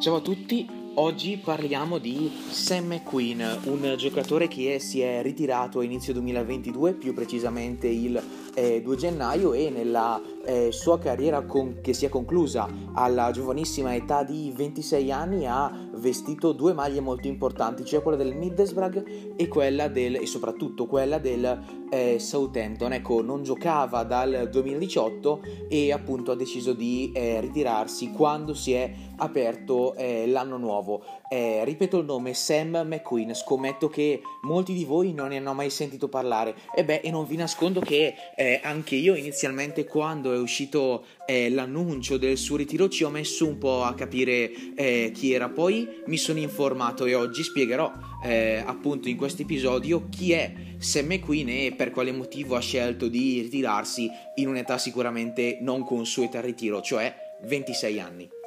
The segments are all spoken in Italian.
Ciao a tutti, oggi parliamo di Sam McQueen, un giocatore che si è ritirato a inizio 2022, più precisamente il eh, 2 gennaio e nella eh, sua carriera con, che si è conclusa alla giovanissima età di 26 anni ha vestito due maglie molto importanti, cioè quella del Middlesbrough e quella del e soprattutto quella del eh, Southampton. Ecco, non giocava dal 2018 e appunto ha deciso di eh, ritirarsi quando si è aperto eh, l'anno nuovo. Eh, ripeto il nome Sam McQueen, scommetto che molti di voi non ne hanno mai sentito parlare. E beh, e non vi nascondo che eh, anche io inizialmente quando è uscito eh, l'annuncio del suo ritiro ci ho messo un po' a capire eh, chi era, poi mi sono informato e oggi spiegherò eh, appunto in questo episodio chi è Sam McQueen e per quale motivo ha scelto di ritirarsi in un'età sicuramente non consueta al ritiro, cioè 26 anni.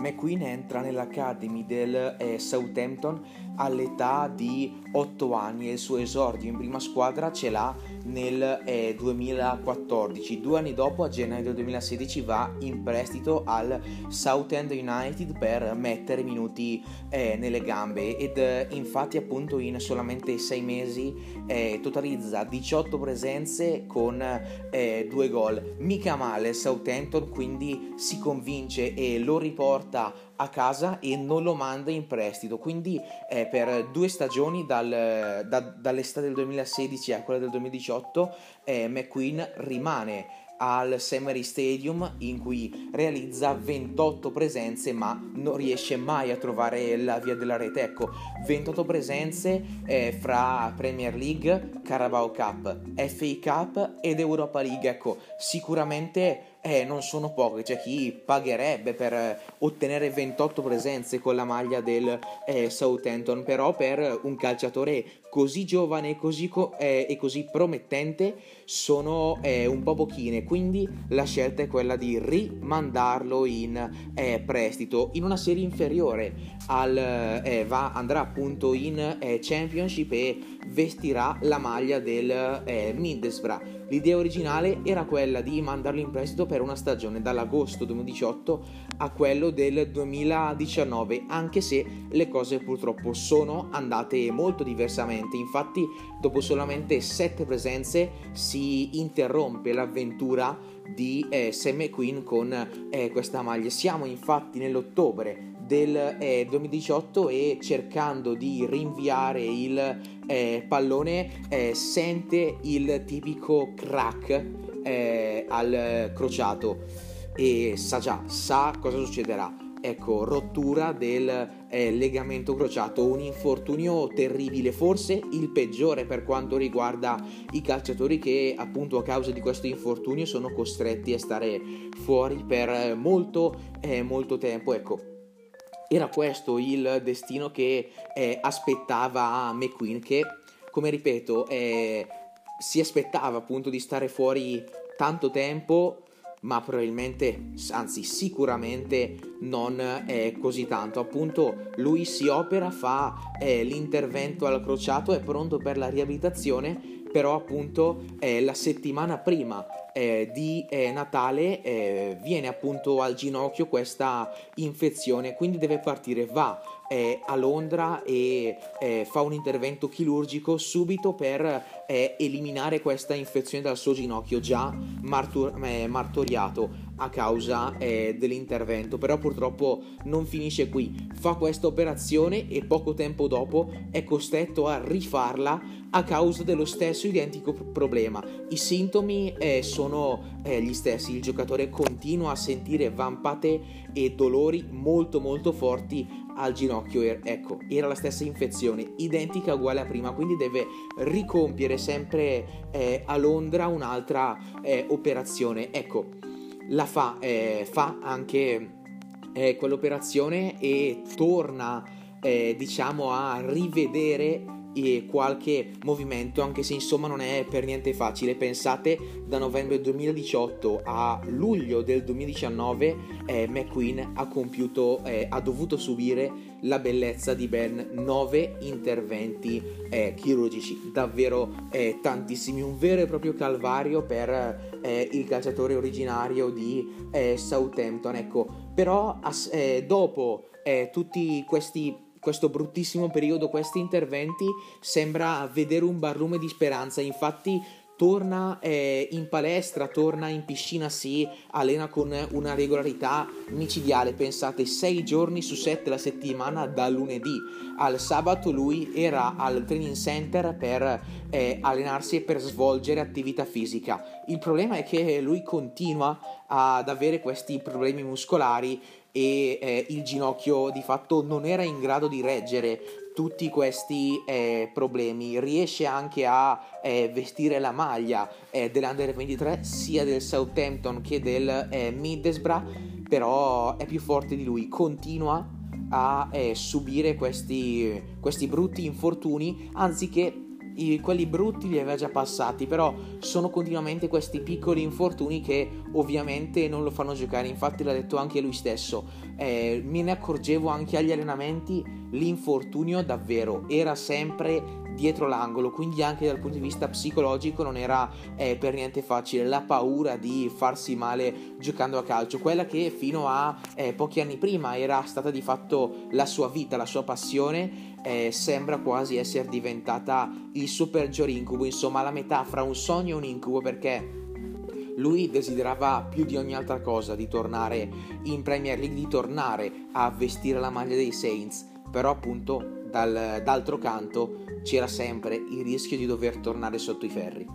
McQueen entra nell'Academy del eh, Southampton all'età di 8 anni e il suo esordio in prima squadra ce l'ha nel eh, 2014. Due anni dopo, a gennaio del 2016, va in prestito al Southend United per mettere minuti eh, nelle gambe ed eh, infatti appunto in solamente 6 mesi eh, totalizza 18 presenze con eh, due gol. Mica male Southampton, quindi si convince e lo riporta a casa e non lo manda in prestito. Quindi eh, per due stagioni, dal, da, dall'estate del 2016 a quella del 2018, eh, McQueen rimane al Semery Stadium in cui realizza 28 presenze ma non riesce mai a trovare la via della rete. Ecco, 28 presenze eh, fra Premier League, Carabao Cup, FA Cup ed Europa League. Ecco, sicuramente eh, non sono poche, c'è chi pagherebbe per eh, ottenere 28 presenze con la maglia del eh, Southampton, però per un calciatore così giovane così co- eh, e così promettente sono eh, un po' pochine, quindi la scelta è quella di rimandarlo in eh, prestito in una serie inferiore al, va, andrà appunto in Championship e vestirà la maglia del Middlesbrough L'idea originale era quella di mandarlo in prestito per una stagione dall'agosto 2018 a quello del 2019, anche se le cose purtroppo sono andate molto diversamente. Infatti, dopo solamente sette presenze si interrompe l'avventura di eh, Sam McQueen con eh, questa maglia. Siamo infatti nell'ottobre del eh, 2018 e cercando di rinviare il eh, pallone eh, sente il tipico crack eh, al crociato e sa già, sa cosa succederà. Ecco, rottura del eh, legamento crociato, un infortunio terribile, forse il peggiore per quanto riguarda i calciatori che appunto a causa di questo infortunio sono costretti a stare fuori per molto, eh, molto tempo. Ecco, era questo il destino che eh, aspettava McQueen, che come ripeto eh, si aspettava appunto di stare fuori tanto tempo ma probabilmente, anzi sicuramente non è così tanto. Appunto lui si opera, fa eh, l'intervento al crociato, è pronto per la riabilitazione, però appunto eh, la settimana prima eh, di eh, Natale eh, viene appunto al ginocchio questa infezione, quindi deve partire, va eh, a Londra e eh, fa un intervento chirurgico subito per eh, eliminare questa infezione dal suo ginocchio già martur- martoriato a causa eh, dell'intervento, però purtroppo non finisce qui. Fa questa operazione e poco tempo dopo è costretto a rifarla a causa dello stesso identico problema. I sintomi eh, sono eh, gli stessi, il giocatore continua a sentire vampate e dolori molto molto forti al ginocchio. Ecco, era la stessa infezione, identica uguale a prima, quindi deve ricompiere sempre eh, a Londra un'altra eh, operazione. Ecco, la fa, eh, fa anche quell'operazione e torna diciamo a rivedere qualche movimento, anche se insomma non è per niente facile. Pensate, da novembre 2018 a luglio del 2019 eh, McQueen ha compiuto, eh, ha dovuto subire la bellezza di ben nove interventi eh, chirurgici, davvero eh, tantissimi, un vero e proprio calvario per eh, il calciatore originario di eh, Southampton. Ecco, però as- dopo tutti questi questo bruttissimo periodo, questi interventi, sembra vedere un barlume di speranza. Infatti, torna eh, in palestra, torna in piscina, si allena con una regolarità micidiale. Pensate, sei giorni su sette la settimana da lunedì al sabato lui era al training center per eh, allenarsi e per svolgere attività fisica. Il problema è che lui continua ad avere questi problemi muscolari e eh, il ginocchio di fatto non era in grado di reggere tutti questi eh, problemi. Riesce anche a eh, vestire la maglia eh, dell'Under 23 sia del Southampton che del eh, Middlesbrough però è più forte di lui. Continua a eh, subire questi, questi brutti infortuni anziché i, quelli brutti li aveva già passati, però sono continuamente questi piccoli infortuni che ovviamente non lo fanno giocare. Infatti l'ha detto anche lui stesso. Eh, me ne accorgevo anche agli allenamenti, l'infortunio davvero era sempre dietro l'angolo, quindi anche dal punto di vista psicologico non era eh, per niente facile. La paura di farsi male giocando a calcio, quella che fino a eh, pochi anni prima era stata di fatto la sua vita, la sua passione, eh, sembra quasi essere diventata il suo peggior incubo, insomma la metà fra un sogno e un incubo perché lui desiderava più di ogni altra cosa di tornare in Premier League, di tornare a vestire la maglia dei Saints, però appunto dal, d'altro canto c'era sempre il rischio di dover tornare sotto i ferri.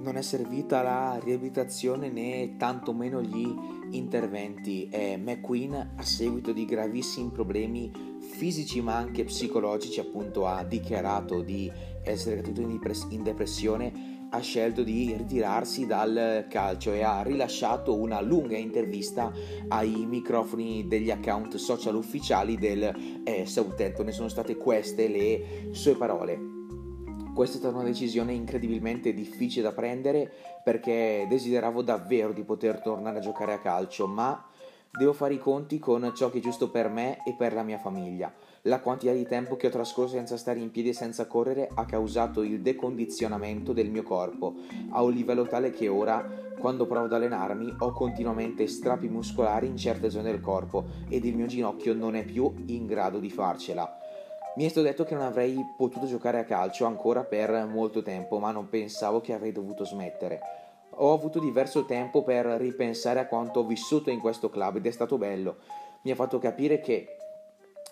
Non è servita la riabilitazione né tantomeno gli interventi. Eh, McQueen, a seguito di gravissimi problemi fisici ma anche psicologici, appunto ha dichiarato di essere caduto in depressione ha scelto di ritirarsi dal calcio e ha rilasciato una lunga intervista ai microfoni degli account social ufficiali del eh, Southampton e sono state queste le sue parole. Questa è stata una decisione incredibilmente difficile da prendere perché desideravo davvero di poter tornare a giocare a calcio, ma devo fare i conti con ciò che è giusto per me e per la mia famiglia. La quantità di tempo che ho trascorso senza stare in piedi e senza correre ha causato il decondizionamento del mio corpo a un livello tale che ora, quando provo ad allenarmi, ho continuamente strappi muscolari in certe zone del corpo ed il mio ginocchio non è più in grado di farcela. Mi è stato detto che non avrei potuto giocare a calcio ancora per molto tempo, ma non pensavo che avrei dovuto smettere. Ho avuto diverso tempo per ripensare a quanto ho vissuto in questo club ed è stato bello. Mi ha fatto capire che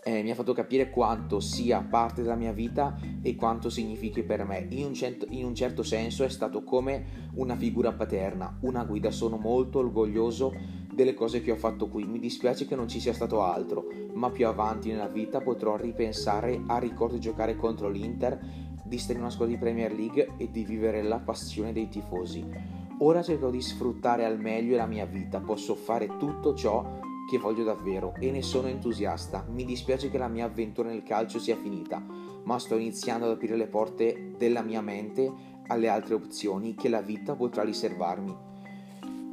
eh, mi ha fatto capire quanto sia parte della mia vita e quanto significhi per me. In un, cent- in un, certo senso è stato come una figura paterna, una guida. Sono molto orgoglioso delle cose che ho fatto qui. Mi dispiace che non ci sia stato altro, ma più avanti nella vita potrò ripensare al ricordo di giocare contro l'Inter, di stare in una squadra di Premier League e di vivere la passione dei tifosi. Ora cerco di sfruttare al meglio la mia vita, posso fare tutto ciò che voglio davvero e ne sono entusiasta. Mi dispiace che la mia avventura nel calcio sia finita, ma sto iniziando ad aprire le porte della mia mente alle altre opzioni che la vita potrà riservarmi.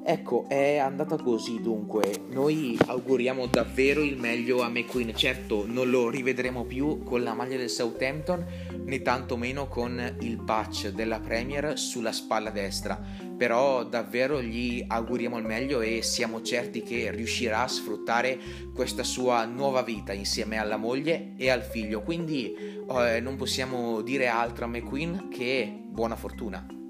Ecco, è andata così dunque. Noi auguriamo davvero il meglio a McQueen. Certo, non lo rivedremo più con la maglia del Southampton, né tantomeno con il patch della Premier sulla spalla destra. Però davvero gli auguriamo il meglio e siamo certi che riuscirà a sfruttare questa sua nuova vita insieme alla moglie e al figlio. Quindi eh, non possiamo dire altro a McQueen che buona fortuna.